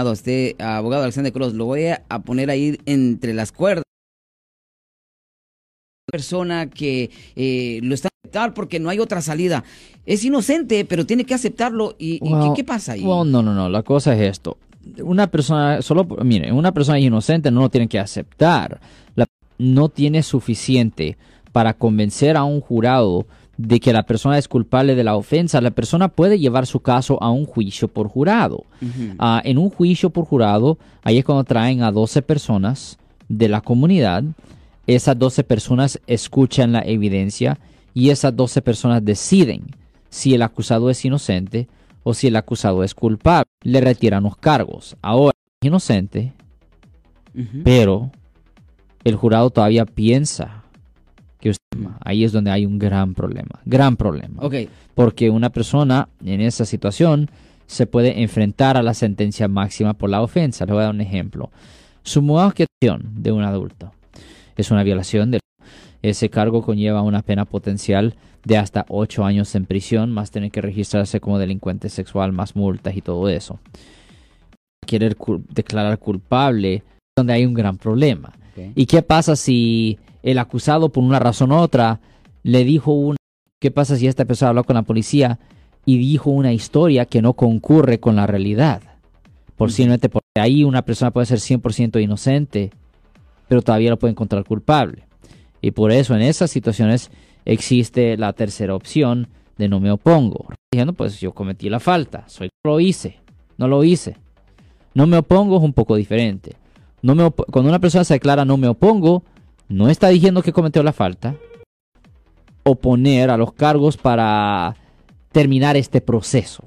estimado, este abogado Alexander Cross, lo voy a poner ahí entre las cuerdas. Persona que eh, lo está aceptar porque no hay otra salida. Es inocente, pero tiene que aceptarlo. ¿Y, ¿qué, pasa ahí? no, no, no. La cosa es esto. Una persona, solo, mire, una persona inocente no lo tiene que aceptar. no tiene suficiente para convencer a un jurado de que la persona es culpable de la ofensa, la persona puede llevar su caso a un juicio por jurado. Ah, en un juicio por jurado, ahí es cuando traen a 12 personas de la comunidad. Esas 12 personas escuchan la evidencia y esas 12 personas deciden si el acusado es inocente o si el acusado es culpable. Le retiran los cargos. Ahora, es inocente, pero el jurado todavía piensa que ahí es donde hay un gran problema, gran problema. Porque una persona en esa situación se puede enfrentar a la sentencia máxima por la ofensa. Le voy a dar un ejemplo. Su acción de un adulto es una violación de ese cargo conlleva una pena potencial de hasta 8 años en prisión, más tener que registrarse como delincuente sexual, más multas y todo eso. Querer declarar culpable donde hay un gran problema. ¿Y qué pasa si el acusado por una razón u otra le dijo un... ¿Qué pasa si esta persona habló con la policía y dijo una historia que no concurre con la realidad? Posiblemente porque ahí una persona puede ser 100% inocente, pero todavía lo puede encontrar culpable. Y por eso en esas situaciones existe la tercera opción de no me opongo. Diciendo, pues yo cometí la falta, soy lo hice, no lo hice. No me opongo es un poco diferente. No me cuando una persona se declara no me opongo, no está diciendo que cometió la falta, oponer a los cargos para terminar este proceso.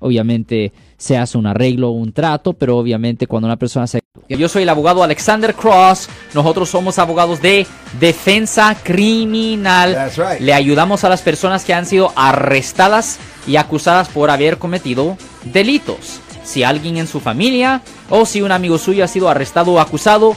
Obviamente se hace un arreglo, un trato, pero obviamente cuando una persona se... Yo soy el abogado Alexander Cross, nosotros somos abogados de defensa criminal. Le ayudamos a las personas que han sido arrestadas y acusadas por haber cometido delitos. Si alguien en su familia o si un amigo suyo ha sido arrestado o acusado,